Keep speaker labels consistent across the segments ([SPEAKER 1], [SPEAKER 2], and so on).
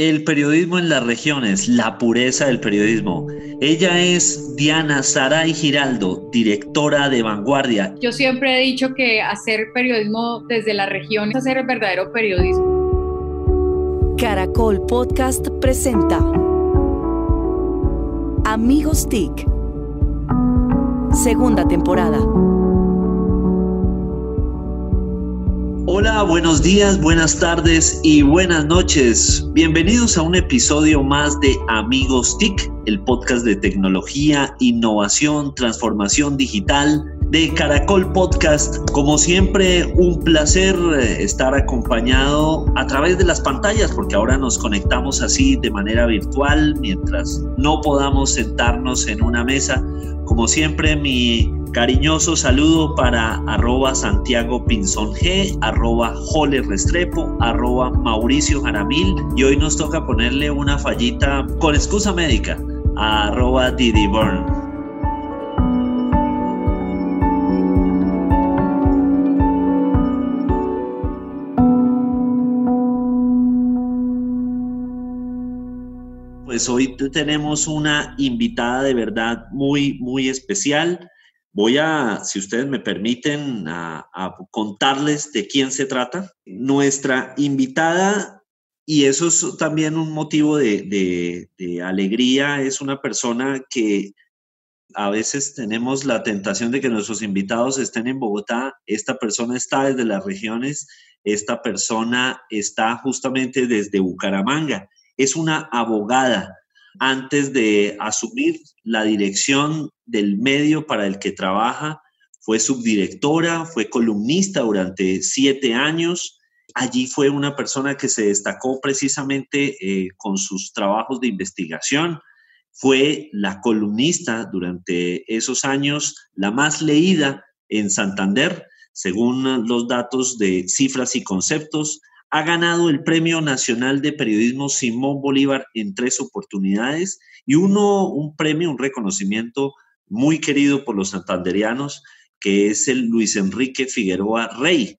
[SPEAKER 1] El periodismo en las regiones, la pureza del periodismo. Ella es Diana Saray Giraldo, directora de Vanguardia.
[SPEAKER 2] Yo siempre he dicho que hacer periodismo desde la región es hacer el verdadero periodismo.
[SPEAKER 3] Caracol Podcast presenta Amigos TIC. Segunda temporada.
[SPEAKER 1] Hola, buenos días, buenas tardes y buenas noches. Bienvenidos a un episodio más de Amigos TIC, el podcast de tecnología, innovación, transformación digital de Caracol Podcast. Como siempre, un placer eh, estar acompañado a través de las pantallas, porque ahora nos conectamos así de manera virtual mientras no podamos sentarnos en una mesa. Como siempre, mi Cariñoso saludo para arroba Santiago Pinzón G, arroba Jole Restrepo, arroba Mauricio Jaramil y hoy nos toca ponerle una fallita con excusa médica a arroba Didi Burn. Pues hoy tenemos una invitada de verdad muy, muy especial. Voy a, si ustedes me permiten, a, contarles de quién se trata. Nuestra invitada, y eso es también un motivo de, de alegría, es una persona que a veces tenemos la tentación de que nuestros invitados estén en Bogotá. Esta persona está desde las regiones, esta persona está justamente desde Bucaramanga. Es una abogada antes de asumir la dirección del medio para el que trabaja, fue subdirectora, fue columnista durante siete años. Allí fue una persona que se destacó precisamente eh, con sus trabajos de investigación. Fue la columnista durante esos años, la más leída en Santander, según los datos de cifras y conceptos ha ganado el Premio Nacional de Periodismo Simón Bolívar en tres oportunidades y uno, un premio, un reconocimiento muy querido por los santanderianos, que es el Luis Enrique Figueroa Rey.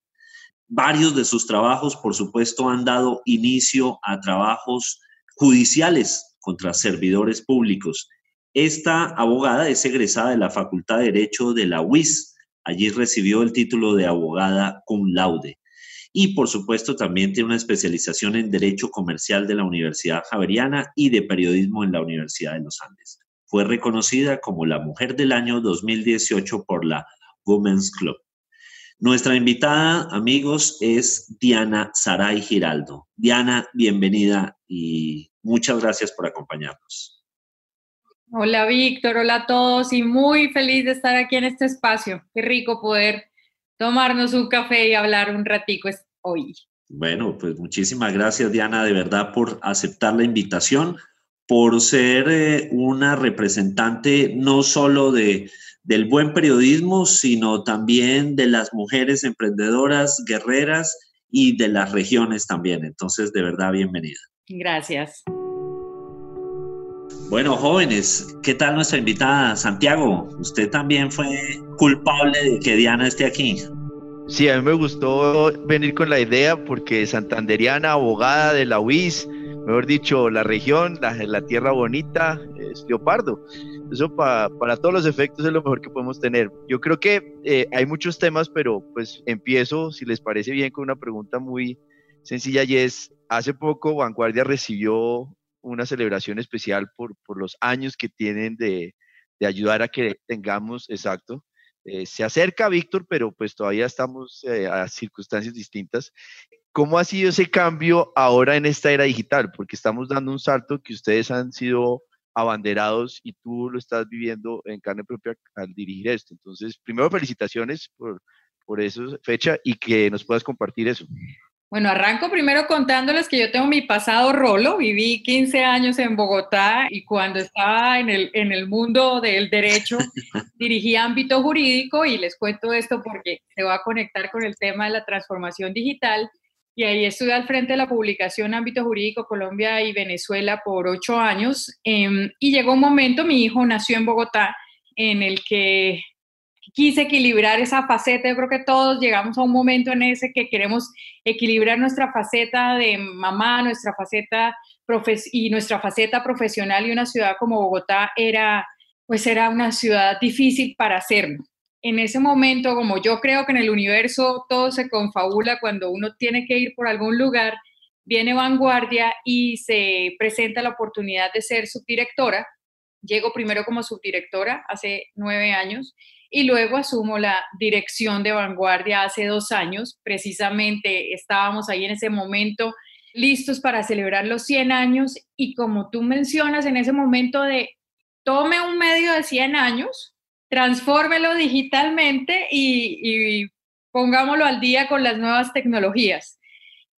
[SPEAKER 1] Varios de sus trabajos, por supuesto, han dado inicio a trabajos judiciales contra servidores públicos. Esta abogada es egresada de la Facultad de Derecho de la UIS. Allí recibió el título de abogada cum laude y por supuesto también tiene una especialización en Derecho Comercial de la Universidad Javeriana y de Periodismo en la Universidad de los Andes. Fue reconocida como la Mujer del Año 2018 por la Women's Club. Nuestra invitada, amigos, es Diana Saray Giraldo. Diana, bienvenida y muchas gracias por acompañarnos.
[SPEAKER 2] Hola Víctor, hola a todos y muy feliz de estar aquí en este espacio. Qué rico poder tomarnos un café y hablar un ratico hoy.
[SPEAKER 1] Bueno, pues muchísimas gracias Diana, de verdad, por aceptar la invitación, por ser eh, una representante no solo de, del buen periodismo, sino también de las mujeres emprendedoras, guerreras y de las regiones también. Entonces, de verdad, bienvenida.
[SPEAKER 2] Gracias.
[SPEAKER 1] Bueno, jóvenes, ¿qué tal nuestra invitada? Santiago, usted también fue culpable de que Diana esté aquí.
[SPEAKER 4] Sí, a mí me gustó venir con la idea porque santanderiana, abogada de la UIS, mejor dicho, la región, la, tierra bonita, es Leopardo. Eso para todos los efectos es lo mejor que podemos tener. Yo creo que eh, hay muchos temas, pero pues empiezo, si les parece bien, con una pregunta muy sencilla y es, hace poco Vanguardia recibió una celebración especial por, por los años que tienen de, de, ayudar a que tengamos, exacto. Eh, se acerca Víctor, pero pues todavía estamos eh, a circunstancias distintas. ¿Cómo ha sido ese cambio ahora en esta era digital? Porque estamos dando un salto que ustedes han sido abanderados y tú lo estás viviendo en carne propia al dirigir esto. Entonces, primero felicitaciones por, por esa fecha y que nos puedas compartir eso.
[SPEAKER 2] Bueno, arranco primero contándoles que yo tengo mi pasado rolo, viví 15 años en Bogotá y cuando estaba en el, en el mundo del derecho dirigí ámbito jurídico y les cuento esto porque se va a conectar con el tema de la transformación digital. Y ahí estuve al frente de la publicación Ámbito Jurídico Colombia y Venezuela por ocho años. Em, y llegó un momento, mi hijo nació en Bogotá, en el que quise equilibrar esa faceta. Yo creo que todos llegamos a un momento en ese que queremos equilibrar nuestra faceta de mamá, nuestra faceta y nuestra faceta profesional y una ciudad como Bogotá era, pues era una ciudad difícil para hacerlo. En ese momento, como yo creo que en el universo todo se confabula cuando uno tiene que ir por algún lugar, viene Vanguardia y se presenta la oportunidad de ser subdirectora. Llego primero como subdirectora hace nueve años y luego asumo la dirección de Vanguardia hace dos años. Precisamente estábamos ahí en ese momento listos para celebrar los 100 años y como tú mencionas en ese momento de tome un medio de 100 años, transfórmelo digitalmente y, y pongámoslo al día con las nuevas tecnologías.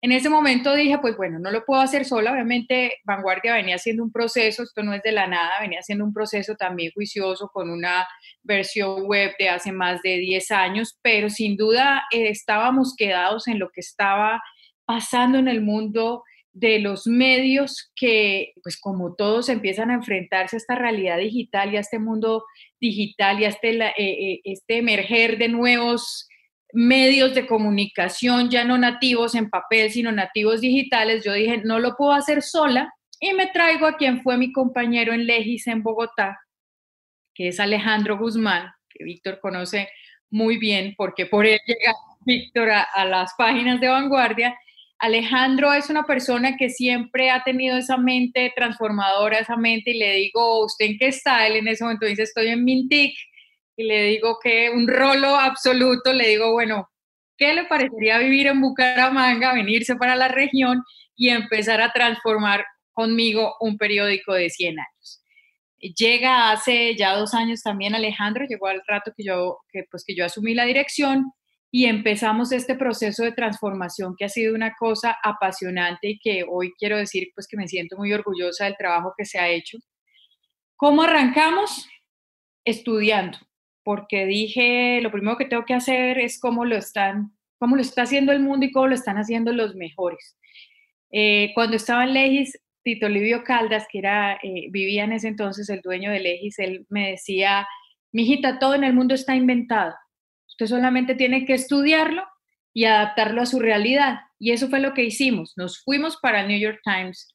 [SPEAKER 2] En ese momento dije, pues bueno, no lo puedo hacer sola. Obviamente, Vanguardia venía haciendo un proceso, esto no es de la nada, venía haciendo un proceso también juicioso con una versión web de hace más de 10 años, pero sin duda eh, estábamos quedados en lo que estaba pasando en el mundo de los medios que, pues como todos empiezan a enfrentarse a esta realidad digital y a este mundo digital y a este, eh, eh, este emerger de nuevos medios de comunicación ya no nativos en papel, sino nativos digitales, yo dije, no lo puedo hacer sola y me traigo a quien fue mi compañero en Legis en Bogotá, que es Alejandro Guzmán, que Víctor conoce muy bien porque por él llega Víctor a, las páginas de vanguardia. Alejandro es una persona que siempre ha tenido esa mente transformadora, esa mente, y le digo, ¿usted en qué está? Él en ese momento dice, estoy en Mintic, y le digo que un rolo absoluto, le digo, bueno, ¿qué le parecería vivir en Bucaramanga, venirse para la región y empezar a transformar conmigo un periódico de 100 años? Llega hace ya dos años también Alejandro, llegó al rato que yo, que, pues que yo asumí la dirección y empezamos este proceso de transformación que ha sido una cosa apasionante y que hoy quiero decir pues que me siento muy orgullosa del trabajo que se ha hecho. ¿Cómo arrancamos? Estudiando, porque dije, lo primero que tengo que hacer es cómo lo están, cómo lo está haciendo el mundo y cómo lo están haciendo los mejores. Eh, cuando estaba en Legis, Tito Livio Caldas, que era, eh, vivía en ese entonces el dueño de Legis, él me decía, mijita, todo en el mundo está inventado. Usted solamente tiene que estudiarlo y adaptarlo a su realidad. Y eso fue lo que hicimos. Nos fuimos para el New York Times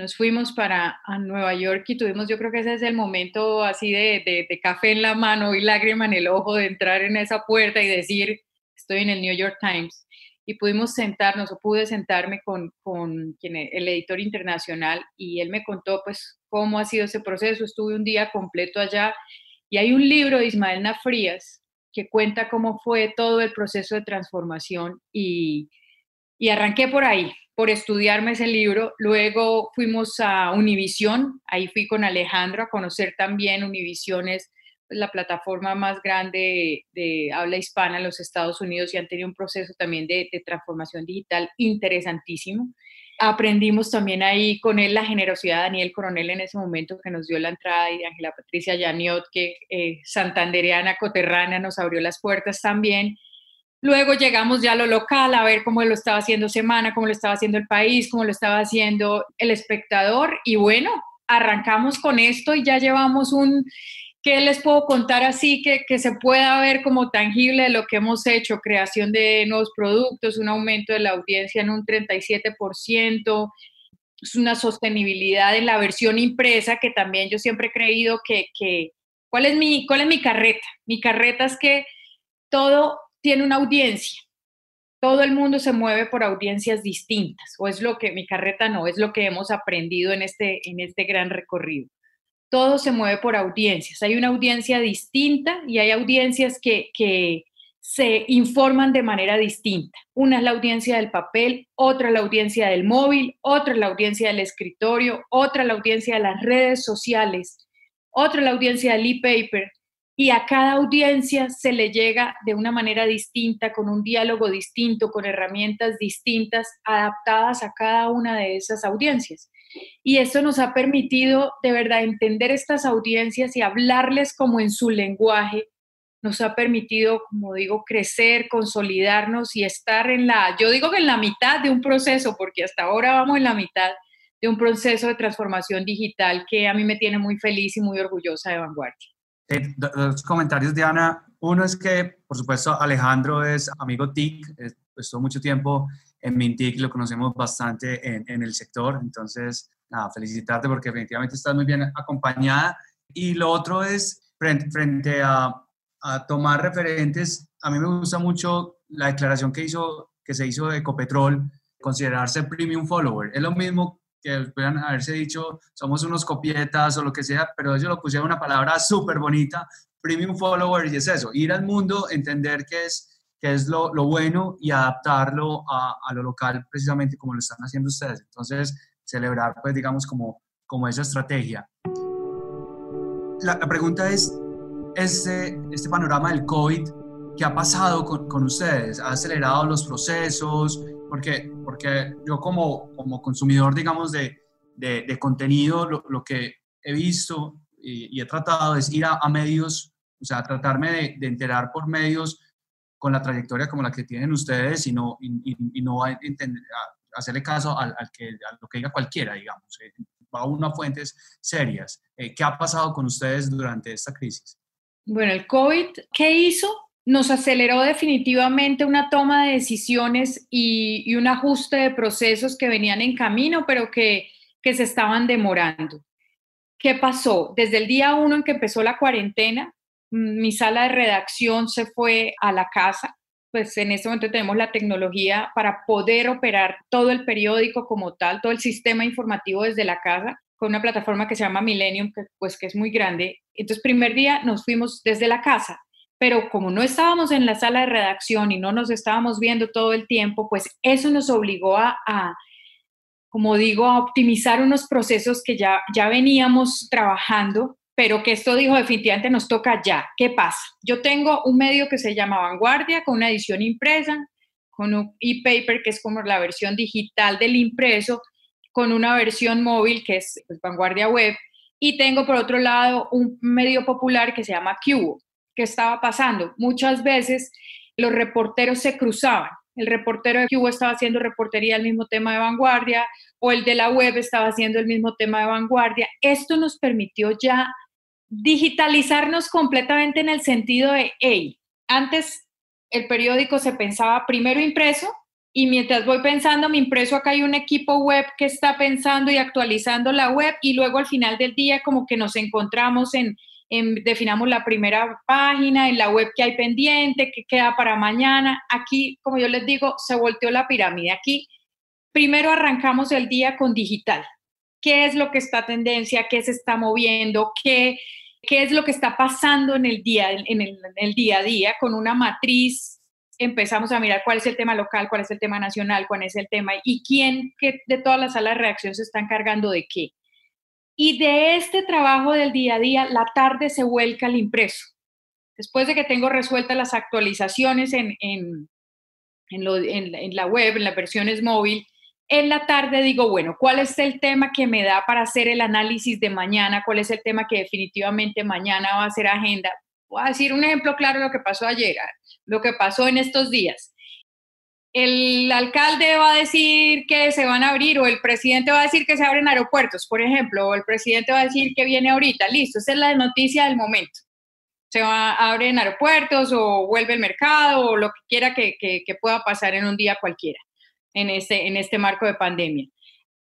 [SPEAKER 2] nos fuimos para Nueva York y tuvimos, yo creo que ese es el momento así de, café en la mano y lágrima en el ojo de entrar en esa puerta y decir, estoy en el New York Times. Y pudimos sentarnos o pude sentarme con, con quien, e, el editor internacional y él me contó pues cómo ha sido ese proceso. Estuve un día completo allá y hay un libro de Ismael Nafrías que cuenta cómo fue todo el proceso de transformación y, y arranqué por ahí, por estudiarme ese libro. Luego fuimos a Univisión, ahí fui con Alejandro a conocer también Univisión es la plataforma más grande de, habla hispana en los Estados Unidos y han tenido un proceso también de, transformación digital interesantísimo. Aprendimos también ahí con él la generosidad de Daniel Coronel en ese momento que nos dio la entrada y de Ángela Patricia Yaniot, que eh, santandereana, coterránea, nos abrió las puertas también Luego llegamos ya a lo local a ver cómo lo estaba haciendo Semana, cómo lo estaba haciendo el país, cómo lo estaba haciendo el espectador. Y bueno, arrancamos con esto y ya llevamos un, ¿qué les puedo contar así que, que se pueda ver como tangible de lo que hemos hecho? Creación de nuevos productos, un aumento de la audiencia en un 37%, es una sostenibilidad en la versión impresa que también yo siempre he creído que, que ¿cuál, es mi, ¿cuál es mi carreta? Mi carreta es que todo tiene una audiencia. Todo el mundo se mueve por audiencias distintas, o es lo que mi carreta no, es lo que hemos aprendido en este, en este gran recorrido. Todo se mueve por audiencias. Hay una audiencia distinta y hay audiencias que, que se informan de manera distinta. Una es la audiencia del papel, otra la audiencia del móvil, otra la audiencia del escritorio, otra la audiencia de las redes sociales, otra la audiencia del e-paper, y a cada audiencia se le llega de una manera distinta, con un diálogo distinto, con herramientas distintas, adaptadas a cada una de esas audiencias. Y esto nos ha permitido de verdad entender estas audiencias y hablarles como en su lenguaje. Nos ha permitido, como digo, crecer, consolidarnos y estar en la, yo digo que en la mitad de un proceso, porque hasta ahora vamos en la mitad de un proceso de transformación digital que a mí me tiene muy feliz y muy orgullosa de Vanguardia.
[SPEAKER 5] Eh, dos comentarios, Diana. Uno es que, por supuesto, Alejandro es amigo TIC, estuvo mucho tiempo en Mintic, lo conocemos bastante en, en, el sector, entonces, nada, felicitarte porque definitivamente estás muy bien acompañada. Y lo otro es, frente, frente a, a, tomar referentes, a mí me gusta mucho la declaración que, hizo, que se hizo de Ecopetrol, considerarse premium follower. Es lo mismo que puedan haberse dicho, somos unos copietas o lo que sea, pero ellos lo pusieron una palabra súper bonita, premium follower, y es eso, ir al mundo, entender qué es, qué es lo, lo bueno y adaptarlo a, a, lo local precisamente como lo están haciendo ustedes. Entonces, celebrar, pues, digamos, como, como esa estrategia. La, la pregunta es, este, este panorama del COVID, ¿qué ha pasado con, con ustedes? ¿Ha acelerado los procesos? Porque, porque yo como, como consumidor, digamos, de, de, de contenido, lo, lo, que he visto y, y, he tratado es ir a, a medios, o sea, tratarme de, de, enterar por medios con la trayectoria como la que tienen ustedes y no, y, y no a entender, a hacerle caso al, al, que, a lo que diga cualquiera, digamos. Eh, va uno a fuentes serias. Eh, ¿Qué ha pasado con ustedes durante esta crisis?
[SPEAKER 2] Bueno, el COVID, ¿qué hizo? Nos aceleró definitivamente una toma de decisiones y, un ajuste de procesos que venían en camino, pero que, que se estaban demorando. ¿Qué pasó? Desde el día uno en que empezó la cuarentena, mi sala de redacción se fue a la casa, pues en este momento tenemos la tecnología para poder operar todo el periódico como tal, todo el sistema informativo desde la casa, con una plataforma que se llama Millennium, que, pues que es muy grande. Entonces, primer día nos fuimos desde la casa, pero como no estábamos en la sala de redacción y no nos estábamos viendo todo el tiempo, pues eso nos obligó a, a como digo, a optimizar unos procesos que ya, ya veníamos trabajando pero que esto dijo definitivamente nos toca ya. ¿Qué pasa? Yo tengo un medio que se llama Vanguardia, con una edición impresa, con un e-paper, que es como la versión digital del impreso, con una versión móvil, que es pues, Vanguardia Web, y tengo por otro lado un medio popular que se llama Cubo. ¿Qué estaba pasando? Muchas veces los reporteros se cruzaban. El reportero de Cubo estaba haciendo reportería del mismo tema de vanguardia o el de la web estaba haciendo el mismo tema de vanguardia. Esto nos permitió ya digitalizarnos completamente en el sentido de, hey, antes el periódico se pensaba primero impreso y mientras voy pensando mi impreso, acá hay un equipo web que está pensando y actualizando la web y luego al final del día como que nos encontramos en, en definamos la primera página, en la web que hay pendiente, que queda para mañana. Aquí, como yo les digo, se volteó la pirámide. Aquí primero arrancamos el día con digital. ¿Qué es lo que está tendencia? ¿Qué se está moviendo? ¿Qué, qué es lo que está pasando en el día, en el, en el día a día con una matriz empezamos a mirar cuál es el tema local, cuál es el tema nacional, cuál es el tema y quién que de todas las salas de reacción se está encargando de qué. Y de este trabajo del día a día, la tarde se vuelca al impreso. Después de que tengo resueltas las actualizaciones en, en, en, la web, en las versiones móvil, en la tarde digo, bueno, ¿cuál es el tema que me da para hacer el análisis de mañana? ¿Cuál es el tema que definitivamente mañana va a ser agenda? Voy a decir un ejemplo claro de lo que pasó ayer, lo que pasó en estos días. El alcalde va a decir que se van a abrir o el presidente va a decir que se abren aeropuertos, por ejemplo, o el presidente va a decir que viene ahorita. Listo, esa es la noticia del momento. Se va, abren aeropuertos o vuelve el mercado o lo que quiera que, que, pueda pasar en un día cualquiera en este, en este marco de pandemia.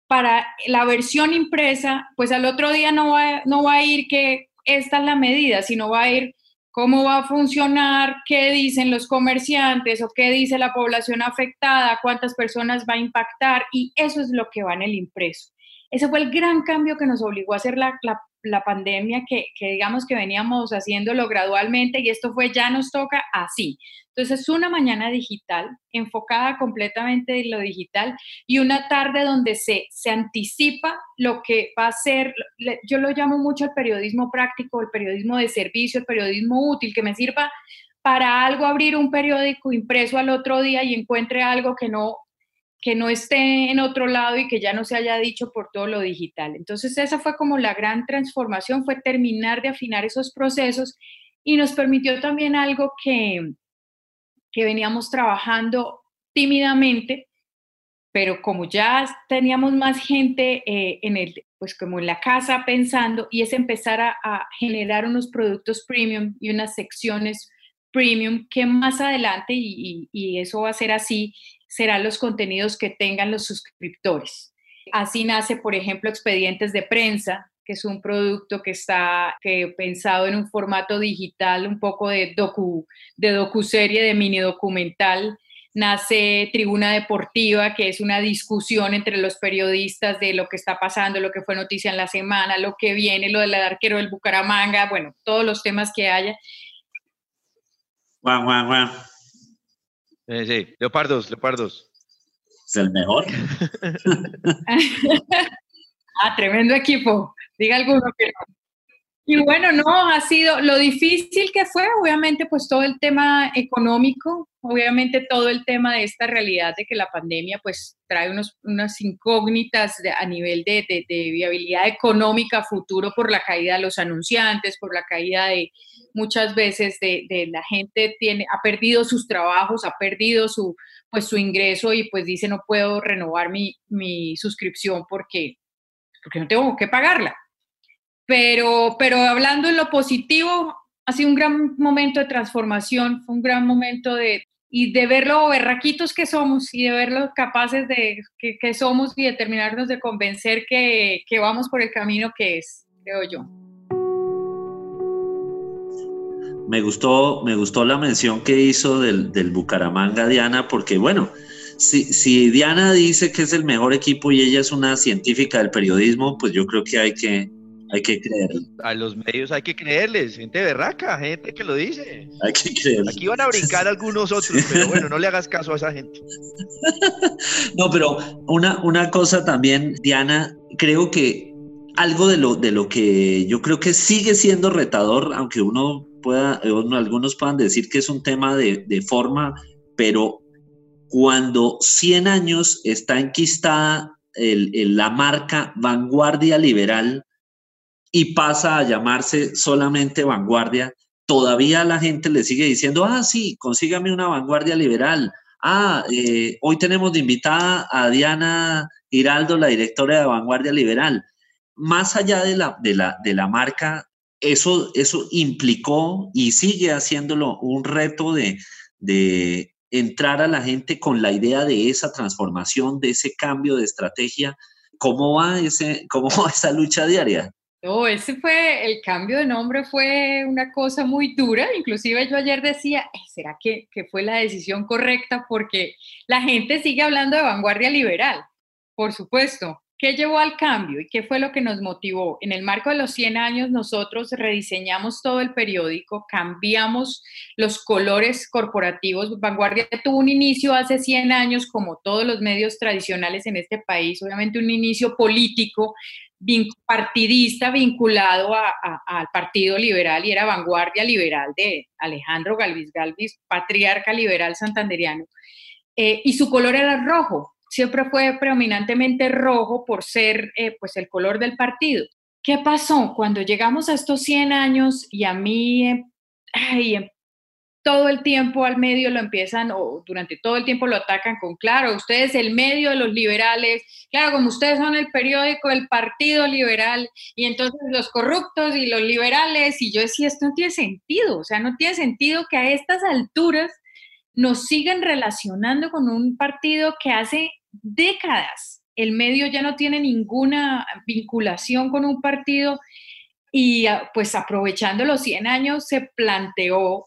[SPEAKER 2] Para la versión impresa, pues al otro día no va, no va a ir que esta es la medida, sino va a ir cómo va a funcionar, qué dicen los comerciantes o qué dice la población afectada, cuántas personas va a impactar y eso es lo que va en el impreso. Ese fue el gran cambio que nos obligó a hacer la, la, la pandemia, que, que, digamos que veníamos haciéndolo gradualmente y esto fue ya nos toca así. Entonces, es una mañana digital, enfocada completamente en lo digital, y una tarde donde se, se anticipa lo que va a ser, yo lo llamo mucho el periodismo práctico, el periodismo de servicio, el periodismo útil, que me sirva para algo abrir un periódico impreso al otro día y encuentre algo que no que no esté en otro lado y que ya no se haya dicho por todo lo digital. Entonces esa fue como la gran transformación, fue terminar de afinar esos procesos y nos permitió también algo que, que veníamos trabajando tímidamente, pero como ya teníamos más gente eh, en el, pues como en la casa pensando, y es empezar a, generar unos productos premium y unas secciones premium que más adelante, y eso va a ser así, serán los contenidos que tengan los suscriptores. Así nace, por ejemplo, Expedientes de Prensa, que es un producto que está pensado en un formato digital, un poco de docu, de docuserie, de mini documental. Nace Tribuna Deportiva, que es una discusión entre los periodistas de lo que está pasando, lo que fue noticia en la semana, lo que viene, lo del arquero del Bucaramanga, bueno, todos los temas que haya.
[SPEAKER 1] Guau, guau, guau.
[SPEAKER 4] Eh, sí, leopardos, leopardos.
[SPEAKER 1] Es el mejor.
[SPEAKER 2] ah, tremendo equipo. Diga alguno que no. Y bueno, no, ha sido lo difícil que fue, obviamente, pues todo el tema económico, obviamente todo el tema de esta realidad de que la pandemia pues trae unos, unas incógnitas de, a nivel de, de, viabilidad económica futuro por la caída de los anunciantes, por la caída de muchas veces de, de la gente tiene, ha perdido sus trabajos, ha perdido su, pues su ingreso y pues dice no puedo renovar mi, mi suscripción porque, porque no tengo que pagarla. Pero, pero hablando en lo positivo, ha sido un gran momento de transformación, fue un gran momento de, y de ver lo berraquitos que somos y de ver lo capaces de que, que somos y de terminarnos de convencer que, que vamos por el camino que es, creo yo.
[SPEAKER 1] Me gustó, me gustó la mención que hizo del, del Bucaramanga, Diana, porque bueno, si, si, Diana dice que es el mejor equipo y ella es una científica del periodismo, pues yo creo que hay que, hay que creerle.
[SPEAKER 4] A los medios hay que creerles, gente berraca, gente que lo dice.
[SPEAKER 1] Hay que creerle.
[SPEAKER 4] Aquí van a brincar algunos otros, pero bueno, no le hagas caso a esa gente.
[SPEAKER 1] no, pero una, una cosa también, Diana, creo que algo de lo, de lo que yo creo que sigue siendo retador, aunque uno pueda, uno, algunos puedan decir que es un tema de, de forma, pero cuando 100 años está enquistada el, el, la marca vanguardia liberal, y pasa a llamarse solamente vanguardia, todavía la gente le sigue diciendo, ah, sí, consígame una vanguardia liberal. Ah, eh, hoy tenemos de invitada a Diana Giraldo, la directora de Vanguardia Liberal. Más allá de la, de la, de la marca, eso, eso implicó y sigue haciéndolo un reto de, de entrar a la gente con la idea de esa transformación, de ese cambio de estrategia. ¿Cómo va, ese, cómo va esa lucha diaria?
[SPEAKER 2] No, ese fue, el cambio de nombre fue una cosa muy dura, inclusive yo ayer decía, ¿será que, que, fue la decisión correcta? Porque la gente sigue hablando de vanguardia liberal, por supuesto. ¿Qué llevó al cambio y qué fue lo que nos motivó? En el marco de los 100 años nosotros rediseñamos todo el periódico, cambiamos los colores corporativos. Vanguardia tuvo un inicio hace 100 años, como todos los medios tradicionales en este país, obviamente un inicio político, partidista vinculado al Partido Liberal y era vanguardia liberal de Alejandro Galvis Galvis, patriarca liberal santanderiano. Eh, y su color era rojo, siempre fue predominantemente rojo por ser eh, pues el color del partido. ¿Qué pasó? Cuando llegamos a estos 100 años y a mí, eh, ay, todo el tiempo al medio lo empiezan, o durante todo el tiempo lo atacan con, claro, ustedes el medio de los liberales, claro, como ustedes son el periódico del Partido Liberal, y entonces los corruptos y los liberales, y yo decía, esto no tiene sentido, o sea, no tiene sentido que a estas alturas nos sigan relacionando con un partido que hace décadas el medio ya no tiene ninguna vinculación con un partido y pues aprovechando los 100 años se planteó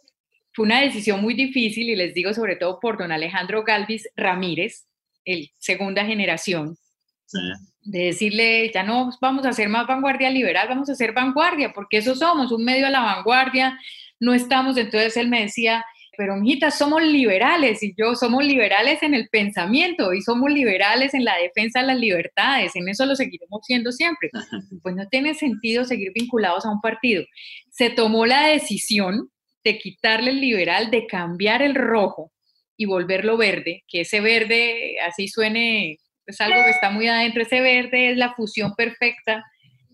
[SPEAKER 2] fue una decisión muy difícil y les digo sobre todo por don Alejandro Galvis Ramírez, el segunda generación, sí. de decirle, ya no vamos a hacer más vanguardia liberal, vamos a hacer vanguardia, porque eso somos, un medio a la vanguardia, no estamos, entonces él me decía, pero mijita, somos liberales y yo somos liberales en el pensamiento y somos liberales en la defensa de las libertades, en eso lo seguiremos siendo siempre. Pues no tiene sentido seguir vinculados a un partido. Se tomó la decisión de quitarle el liberal, de cambiar el rojo y volverlo verde, que ese verde, así suene, es algo que está muy adentro, ese verde es la fusión perfecta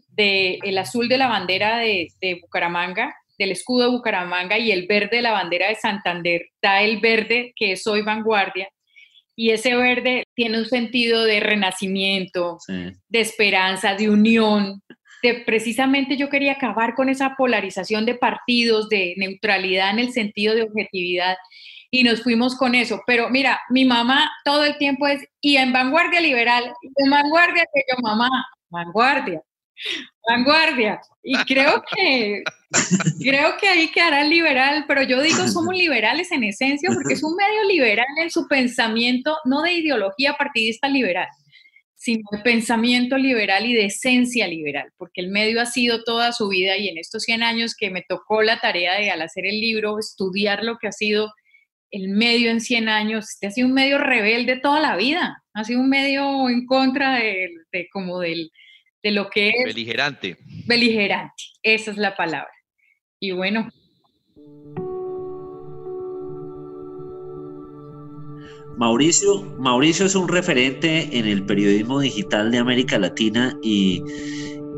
[SPEAKER 2] del el azul de la bandera de, de, Bucaramanga, del escudo de Bucaramanga y el verde de la bandera de Santander, da el verde que es hoy vanguardia. y ese verde tiene un sentido de renacimiento, de esperanza, de unión. Precisamente yo quería acabar con esa polarización de partidos, de neutralidad en el sentido de objetividad y nos fuimos con eso. Pero mira, mi mamá todo el tiempo es, y en vanguardia liberal, en vanguardia que yo, mamá, vanguardia, vanguardia. Y creo que, creo que ahí quedará el liberal, pero yo digo somos liberales en esencia porque es un medio liberal en su pensamiento, no de ideología partidista liberal, sino de pensamiento liberal y de esencia liberal, porque el medio ha sido toda su vida y en estos 100 años que me tocó la tarea de al hacer el libro, estudiar lo que ha sido el medio en 100 años, este ha sido un medio rebelde toda la vida, ha sido un medio en contra de, de como del de lo que es...
[SPEAKER 4] Beligerante.
[SPEAKER 2] Beligerante, esa es la palabra. Y bueno.
[SPEAKER 1] Mauricio, Mauricio es un referente en el periodismo digital de América Latina y,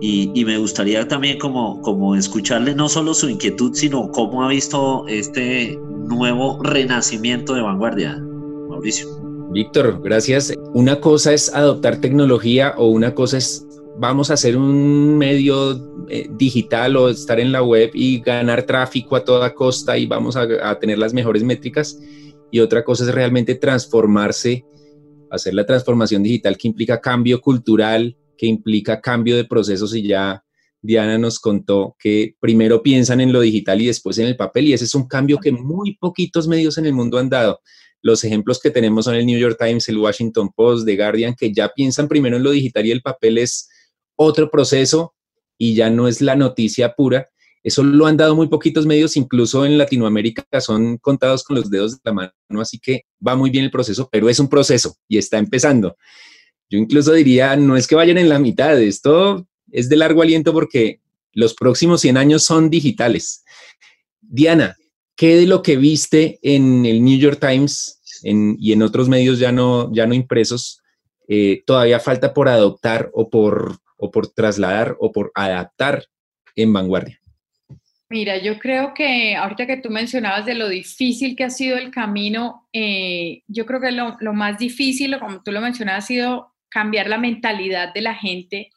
[SPEAKER 1] y, me gustaría también como, como escucharle no solo su inquietud, sino cómo ha visto este nuevo renacimiento de vanguardia. Mauricio.
[SPEAKER 6] Víctor, gracias. Una cosa es adoptar tecnología o una cosa es vamos a hacer un medio eh, digital o estar en la web y ganar tráfico a toda costa y vamos a, tener las mejores métricas. Y otra cosa es realmente transformarse, hacer la transformación digital que implica cambio cultural, que implica cambio de procesos y ya Diana nos contó que primero piensan en lo digital y después en el papel y ese es un cambio que muy poquitos medios en el mundo han dado. Los ejemplos que tenemos son el New York Times, el Washington Post, The Guardian, que ya piensan primero en lo digital y el papel es otro proceso y ya no es la noticia pura. Eso lo han dado muy poquitos medios, incluso en Latinoamérica son contados con los dedos de la mano, así que va muy bien el proceso, pero es un proceso y está empezando. Yo incluso diría, no es que vayan en la mitad, esto es de largo aliento porque los próximos 100 años son digitales. Diana, ¿qué de lo que viste en el New York Times y en otros medios ya no, ya no impresos eh, todavía falta por adoptar o por o por trasladar o por adaptar en vanguardia?
[SPEAKER 2] Mira, yo creo que ahorita que tú mencionabas de lo difícil que ha sido el camino, eh, yo creo que lo, más difícil, como tú lo mencionabas, ha sido cambiar la mentalidad de la gente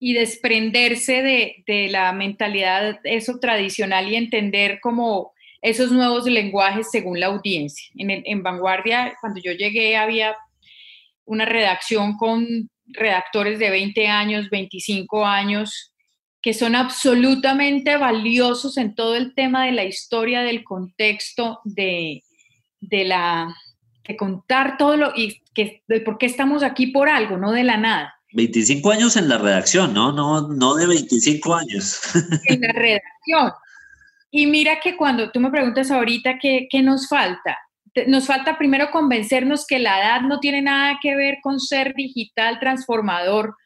[SPEAKER 2] y desprenderse de, la mentalidad eso tradicional y entender como esos nuevos lenguajes según la audiencia. En, en Vanguardia, cuando yo llegué, había una redacción con redactores de 20 años, 25 años, que son absolutamente valiosos en todo el tema de la historia, del contexto, de, de la de contar todo lo y que de por qué estamos aquí por algo, no de la nada.
[SPEAKER 1] 25 años en la redacción, ¿no? No, no de 25 años.
[SPEAKER 2] En la redacción. Y mira que cuando tú me preguntas ahorita qué, qué nos falta, nos falta primero convencernos que la edad no tiene nada que ver con ser digital, transformador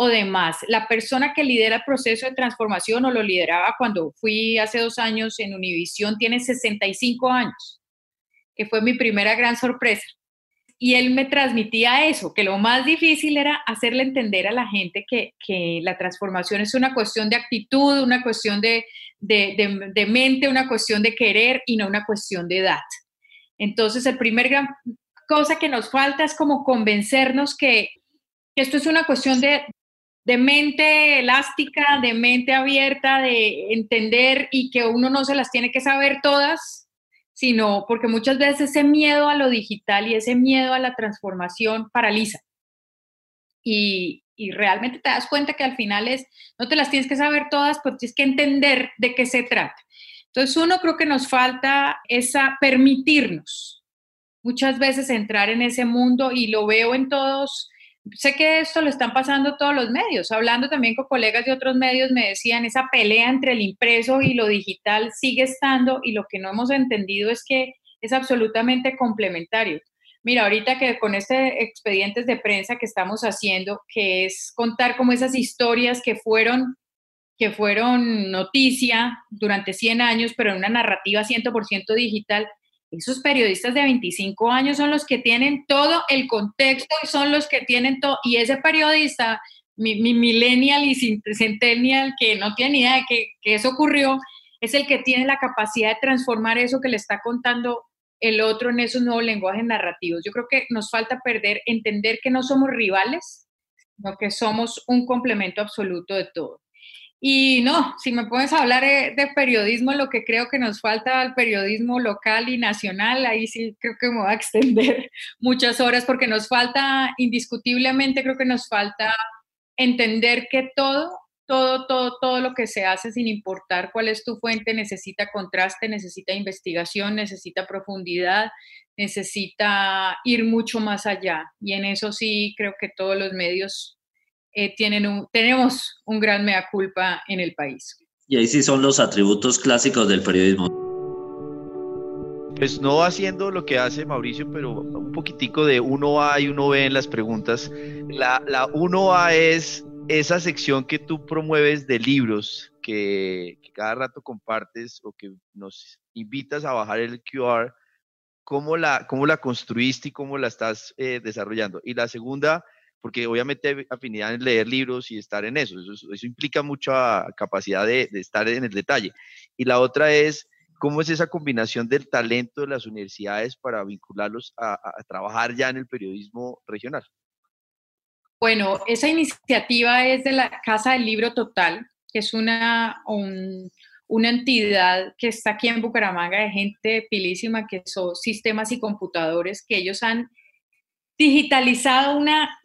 [SPEAKER 2] o demás. La persona que lidera el proceso de transformación o lo lideraba cuando fui hace dos años en Univisión tiene 65 años, que fue mi primera gran sorpresa. Y él me transmitía eso, que lo más difícil era hacerle entender a la gente que, la transformación es una cuestión de actitud, una cuestión de, de mente, una cuestión de querer y no una cuestión de edad. Entonces, el primer gran cosa que nos falta es como convencernos que, esto es una cuestión de, mente elástica, de mente abierta, de entender y que uno no se las tiene que saber todas, sino porque muchas veces ese miedo a lo digital y ese miedo a la transformación paraliza. Y, y, realmente te das cuenta que al final es, no te las tienes que saber todas, pero tienes que entender de qué se trata. Entonces, uno creo que nos falta esa permitirnos muchas veces entrar en ese mundo y lo veo en todos. Sé que esto lo están pasando todos los medios. Hablando también con colegas de otros medios, me decían, esa pelea entre el impreso y lo digital sigue estando y lo que no hemos entendido es que es absolutamente complementario. Mira, ahorita que con este expedientes de prensa que estamos haciendo, que es contar como esas historias que fueron que fueron noticia durante 100 años, pero en una narrativa 100% digital, esos periodistas de 25 años son los que tienen todo el contexto y son los que tienen todo, y ese periodista, mi, millennial y centennial, que no tiene ni idea de que, que eso ocurrió, es el que tiene la capacidad de transformar eso que le está contando el otro en esos nuevos lenguajes narrativos. Yo creo que nos falta perder, entender que no somos rivales, sino que somos un complemento absoluto de todo. Y no, si me a hablar de, periodismo, lo que creo que nos falta al periodismo local y nacional, ahí sí creo que me va a extender muchas horas porque nos falta, indiscutiblemente creo que nos falta entender que todo, todo, todo, todo lo que se hace sin importar cuál es tu fuente necesita contraste, necesita investigación, necesita profundidad, necesita ir mucho más allá. Y en eso sí creo que todos los medios eh, tienen un, tenemos un gran mea culpa en el país.
[SPEAKER 1] Y ahí sí son los atributos clásicos del periodismo.
[SPEAKER 4] Pues no haciendo lo que hace Mauricio, pero un poquitico de 1A y 1B en las preguntas. La, la 1A es esa sección que tú promueves de libros que, cada rato compartes o que nos invitas a bajar el QR. ¿Cómo la, cómo la construiste y cómo la estás eh, desarrollando? Y la segunda porque obviamente afinidad en leer libros y estar en eso. Eso, implica mucha capacidad de, estar en el detalle. Y la otra es, ¿cómo es esa combinación del talento de las universidades para vincularlos a, trabajar ya en el periodismo regional?
[SPEAKER 2] Bueno, esa iniciativa es de la Casa del Libro Total, que es una, una entidad que está aquí en Bucaramanga de gente pilísima, que son sistemas y computadores, que ellos han digitalizado una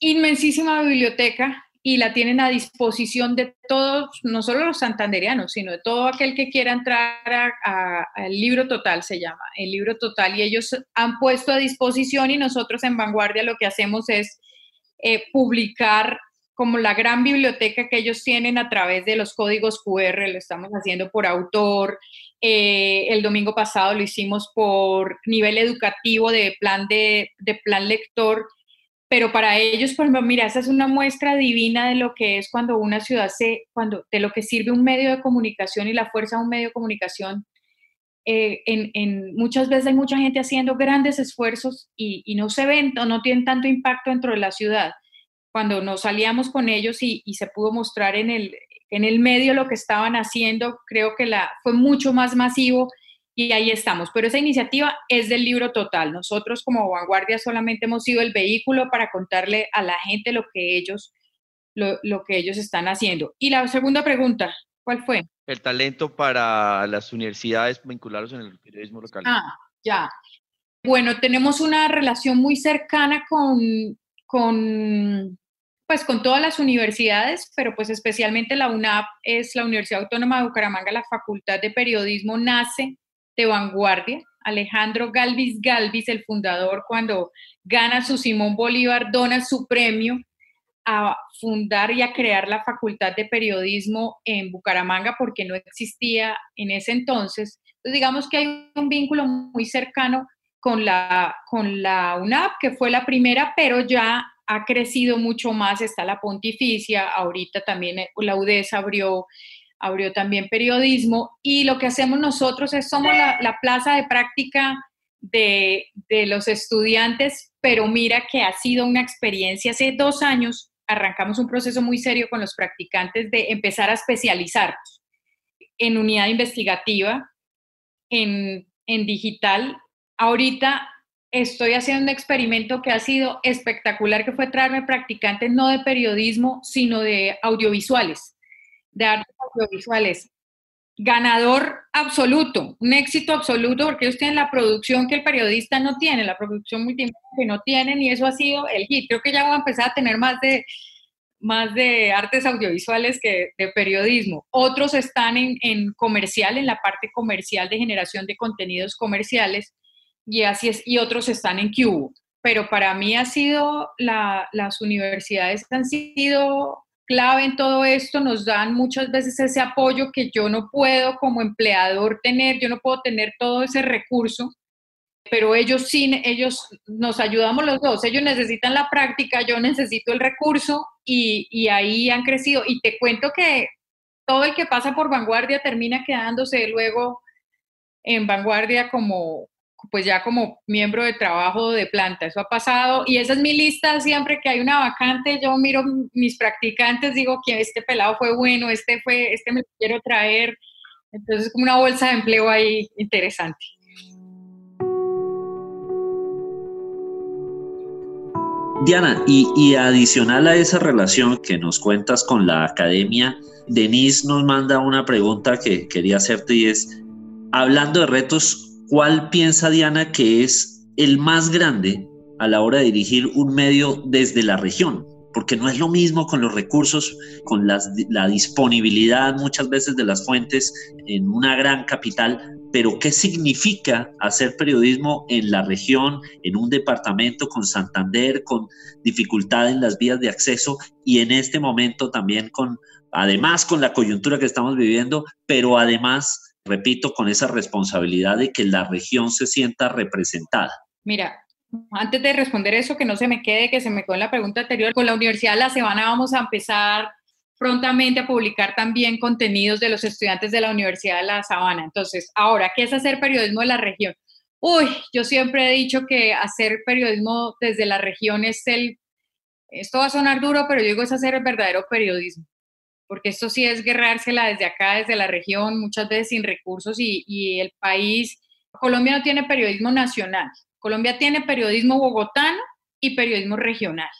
[SPEAKER 2] inmensísima biblioteca y la tienen a disposición de todos, no solo los santanderianos, sino de todo aquel que quiera entrar al libro total, se llama, el libro total, y ellos han puesto a disposición y nosotros en Vanguardia lo que hacemos es eh, publicar como la gran biblioteca que ellos tienen a través de los códigos QR, lo estamos haciendo por autor, eh, el domingo pasado lo hicimos por nivel educativo de plan, de, de plan lector, pero para ellos, por ejemplo, mira, esa es una muestra divina de lo que es cuando una ciudad se, cuando, de lo que sirve un medio de comunicación y la fuerza de un medio de comunicación. Eh, en, muchas veces hay mucha gente haciendo grandes esfuerzos y, no se ven o no tienen tanto impacto dentro de la ciudad. Cuando nos salíamos con ellos y, y se pudo mostrar en el, en el medio lo que estaban haciendo, creo que la, fue mucho más masivo y ahí estamos. Pero esa iniciativa es del libro total. Nosotros como vanguardia solamente hemos sido el vehículo para contarle a la gente lo que ellos, lo, que ellos están haciendo. Y la segunda pregunta, ¿cuál fue?
[SPEAKER 4] El talento para las universidades vinculados en el periodismo local.
[SPEAKER 2] Ah, ya. Bueno, tenemos una relación muy cercana con, con, pues, con todas las universidades, pero pues especialmente la UNAP es la Universidad Autónoma de Bucaramanga, la Facultad de Periodismo nace de vanguardia. Alejandro Galvis Galvis, el fundador, cuando gana su Simón Bolívar, dona su premio a fundar y a crear la Facultad de Periodismo en Bucaramanga porque no existía en ese entonces. Digamos que hay un vínculo muy cercano con la, con la UNAP, que fue la primera, pero ya ha crecido mucho más, está la Pontificia, ahorita también la UDES abrió abrió también periodismo y lo que hacemos nosotros es somos la, plaza de práctica de, los estudiantes, pero mira que ha sido una experiencia. Hace dos años arrancamos un proceso muy serio con los practicantes de empezar a especializarnos en unidad investigativa, en, en digital. Ahorita estoy haciendo un experimento que ha sido espectacular, que fue traerme practicantes no de periodismo, sino de audiovisuales de artes audiovisuales. Ganador absoluto, un éxito absoluto, porque ellos tienen la producción que el periodista no tiene, la producción multimedia que no tienen, y eso ha sido el hit. Creo que ya van a empezar a tener más de, más de artes audiovisuales que de periodismo. Otros están en, en comercial, en la parte comercial de generación de contenidos comerciales, y así es, y otros están en Cubo. Pero para mí ha sido, la, las universidades han sido clave en todo esto, nos dan muchas veces ese apoyo que yo no puedo como empleador tener, yo no puedo tener todo ese recurso, pero ellos sí, ellos nos ayudamos los dos, ellos necesitan la práctica, yo necesito el recurso y, y ahí han crecido. Y te cuento que todo el que pasa por vanguardia termina quedándose luego en vanguardia como, pues ya como miembro de trabajo de planta, eso ha pasado y esa es mi lista siempre que hay una vacante, yo miro mis practicantes, digo que este pelado fue bueno, este fue, este me lo quiero traer, entonces como una bolsa de empleo ahí interesante.
[SPEAKER 1] Diana, y, y, adicional a esa relación que nos cuentas con la academia, Denise nos manda una pregunta que quería hacerte y es, hablando de retos, ¿cuál piensa Diana que es el más grande a la hora de dirigir un medio desde la región? Porque no es lo mismo con los recursos, con la disponibilidad muchas veces de las fuentes en una gran capital, pero ¿qué significa hacer periodismo en la región, en un departamento con Santander, con dificultad en las vías de acceso y en este momento también con, además con la coyuntura que estamos viviendo, pero además, repito, con esa responsabilidad de que la región se sienta representada?
[SPEAKER 2] Mira, antes de responder eso, que no se me quede, que se me quedó en la pregunta anterior, con la Universidad de La Semana vamos a empezar prontamente a publicar también contenidos de los estudiantes de la Universidad de La Sabana. Entonces, ahora, ¿qué es hacer periodismo de la región? Uy, yo siempre he dicho que hacer periodismo desde la región es el, esto va a sonar duro, pero yo digo es hacer el verdadero periodismo, porque esto sí es guerrársela desde acá, desde la región, muchas veces sin recursos y, y el país, Colombia no tiene periodismo nacional, Colombia tiene periodismo bogotano y periodismo regional.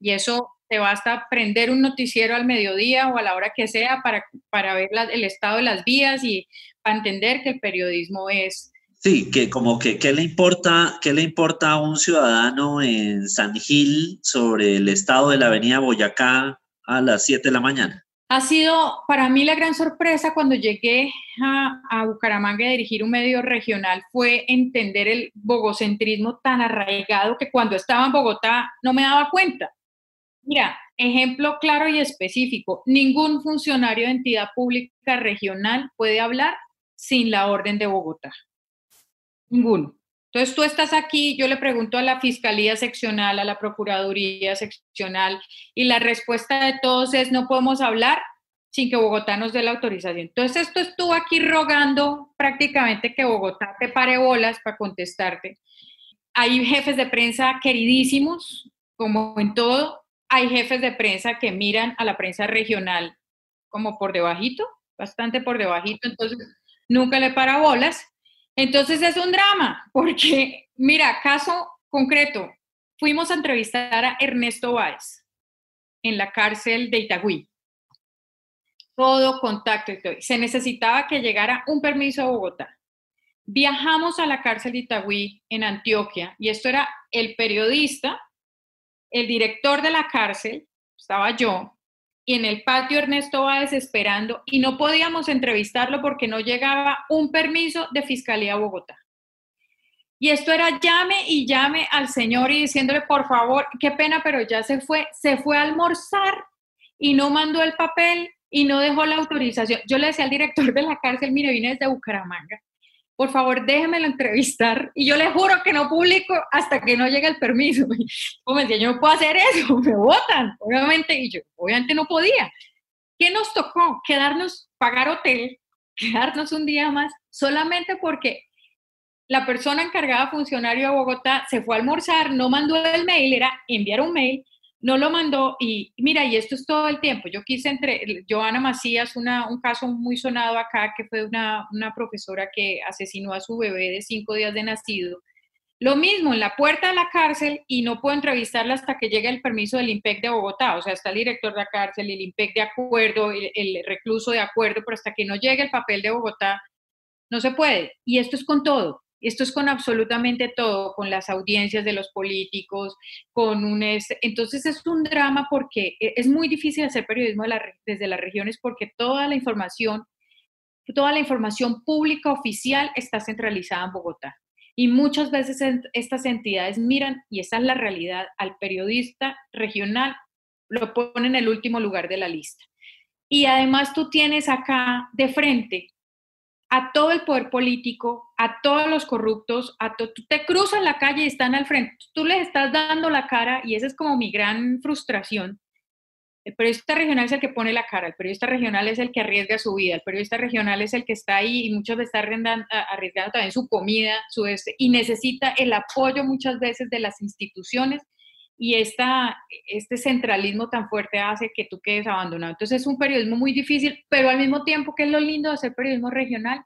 [SPEAKER 2] Y eso te basta prender un noticiero al mediodía o a la hora que sea para, para ver el estado de las vías y para entender que el periodismo es...
[SPEAKER 1] Sí, que como que ¿qué le importa, qué le importa a un ciudadano en San Gil sobre el estado de la avenida Boyacá a las 7 de la mañana?
[SPEAKER 2] Ha sido para mí la gran sorpresa cuando llegué a, Bucaramanga a dirigir un medio regional fue entender el bogocentrismo tan arraigado que cuando estaba en Bogotá no me daba cuenta. Mira, ejemplo claro y específico, ningún funcionario de entidad pública regional puede hablar sin la orden de Bogotá. Ninguno. Entonces tú estás aquí, yo le pregunto a la Fiscalía Seccional, a la Procuraduría Seccional, y la respuesta de todos es no podemos hablar sin que Bogotá nos dé la autorización. Entonces esto estuvo aquí rogando prácticamente que Bogotá te pare bolas para contestarte. Hay jefes de prensa queridísimos, como en todo, hay jefes de prensa que miran a la prensa regional como por debajito, bastante por debajito, entonces nunca le para bolas. Entonces es un drama, porque mira, caso concreto, fuimos a entrevistar a Ernesto Báez en la cárcel de Itagüí. Todo contacto. Se necesitaba que llegara un permiso a Bogotá. Viajamos a la cárcel de Itagüí en Antioquia y esto era el periodista el director de la cárcel, estaba yo, y en el patio Ernesto va desesperando y no podíamos entrevistarlo porque no llegaba un permiso de Fiscalía Bogotá. Y esto era llame y llame al señor y diciéndole, por favor, qué pena, pero ya se fue, se fue a almorzar y no mandó el papel y no dejó la autorización. Yo le decía al director de la cárcel, mire, vine desde Bucaramanga por favor déjemelo entrevistar y yo le juro que no publico hasta que no llegue el permiso. Como decía, yo no puedo hacer eso, me votan, obviamente, y yo obviamente no podía. ¿Qué nos tocó? Quedarnos, pagar hotel, quedarnos un día más, solamente porque la persona encargada, funcionario de Bogotá, se fue a almorzar, no mandó el mail, era enviar un mail, no lo mandó y mira, y esto es todo el tiempo. Yo quise entre Joana Macías, una, un caso muy sonado acá, que fue una, una profesora que asesinó a su bebé de cinco días de nacido. Lo mismo en la puerta de la cárcel y no puedo entrevistarla hasta que llegue el permiso del IMPEC de Bogotá. O sea, está el director de la cárcel, el IMPEC de acuerdo, el, el recluso de acuerdo, pero hasta que no llegue el papel de Bogotá, no se puede. Y esto es con todo. Esto es con absolutamente todo, con las audiencias de los políticos, con un... entonces es un drama porque e, es muy difícil hacer periodismo desde las regiones porque toda la información, toda la información pública oficial está centralizada en Bogotá. Y muchas veces estas entidades miran, y esa es la realidad, al periodista regional lo ponen en el último lugar de la lista. Y además tú tienes acá de frente a todo el poder político, a todos los corruptos, a tú te cruzas la calle y están al frente, tú les estás dando la cara y esa es como mi gran frustración. El periodista regional es el que pone la cara, el periodista regional es el que arriesga su vida, el periodista regional es el que está ahí y muchas veces está arriesgando, también su comida, su este, y necesita el apoyo muchas veces de las instituciones y esta, este centralismo tan fuerte hace que tú quedes abandonado. Entonces es un periodismo muy difícil, pero al mismo tiempo, que es lo lindo de hacer periodismo regional?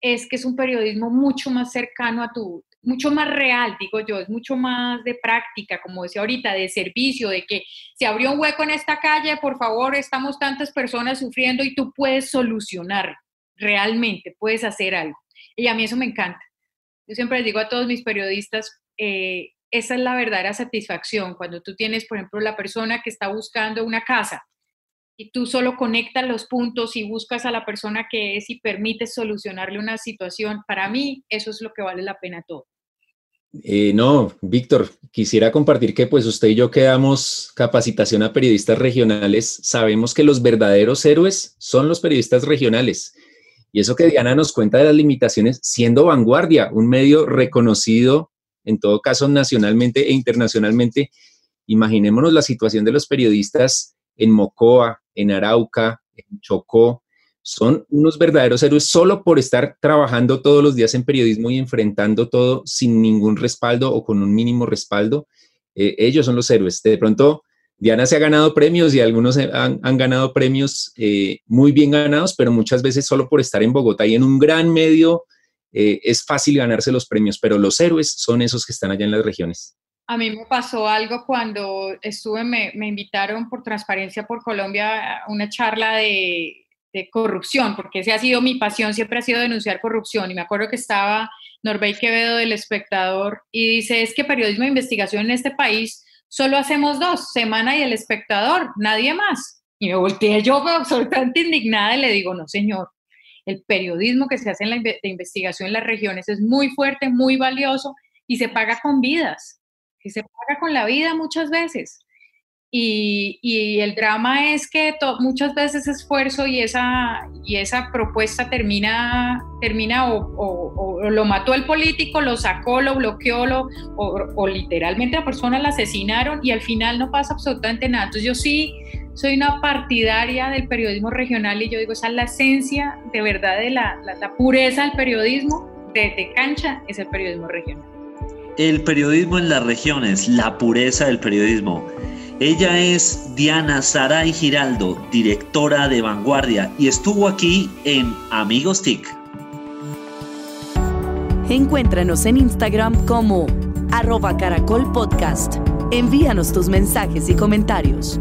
[SPEAKER 2] Es que es un periodismo mucho más cercano a tu, mucho más real, digo yo, es mucho más de práctica, como decía ahorita, de servicio, de que se abrió un hueco en esta calle, por favor, estamos tantas personas sufriendo y tú puedes solucionar, realmente puedes hacer algo. Y a mí eso me encanta. Yo siempre les digo a todos mis periodistas, eh, esa es la verdadera satisfacción, cuando tú tienes, por ejemplo, la persona que está buscando una casa y tú solo conectas los puntos y buscas a la persona que es y permites solucionarle una situación, para mí eso es lo que vale la pena todo.
[SPEAKER 6] Eh, no, Víctor, quisiera compartir que pues usted y yo que damos capacitación a periodistas regionales, sabemos que los verdaderos héroes son los periodistas regionales. Y eso que Diana nos cuenta de las limitaciones, siendo vanguardia, un medio reconocido, en todo caso nacionalmente e internacionalmente, imaginémonos la situación de los periodistas en Mocoa, en Arauca, en Chocó, son unos verdaderos héroes solo por estar trabajando todos los días en periodismo y enfrentando todo sin ningún respaldo o con un mínimo respaldo. Eh, ellos son los héroes. De pronto, Diana se ha ganado premios y algunos han, ganado premios eh, muy bien ganados, pero muchas veces solo por estar en Bogotá y en un gran medio eh, es fácil ganarse los premios, pero los héroes son esos que están allá en las regiones.
[SPEAKER 2] A mí me pasó algo cuando estuve, me, me invitaron por Transparencia por Colombia a una charla de, corrupción, porque esa ha sido mi pasión, siempre ha sido denunciar corrupción. Y me acuerdo que estaba Norbey Quevedo del Espectador y dice, es que periodismo de investigación en este país solo hacemos dos, Semana y El Espectador, nadie más. Y me volteé yo absolutamente indignada y le digo, no señor, el periodismo que se hace en la investigación en las regiones es muy fuerte, muy valioso y se paga con vidas, y se paga con la vida muchas veces. Y, el drama es que muchas veces esfuerzo y esa, y esa propuesta termina, termina o, lo mató el político, lo sacó, lo bloqueó, lo, o, literalmente la persona la asesinaron y al final no pasa absolutamente nada. Entonces yo sí soy una partidaria del periodismo regional y yo digo, esa es la esencia de verdad de la, la, pureza del periodismo de cancha, es el periodismo regional.
[SPEAKER 1] El periodismo en las regiones, la pureza del periodismo. Ella es Diana Saray Giraldo, directora de Vanguardia, y estuvo aquí en Amigos TIC.
[SPEAKER 3] Encuéntranos en Instagram como arroba caracol podcast. Envíanos tus mensajes y comentarios.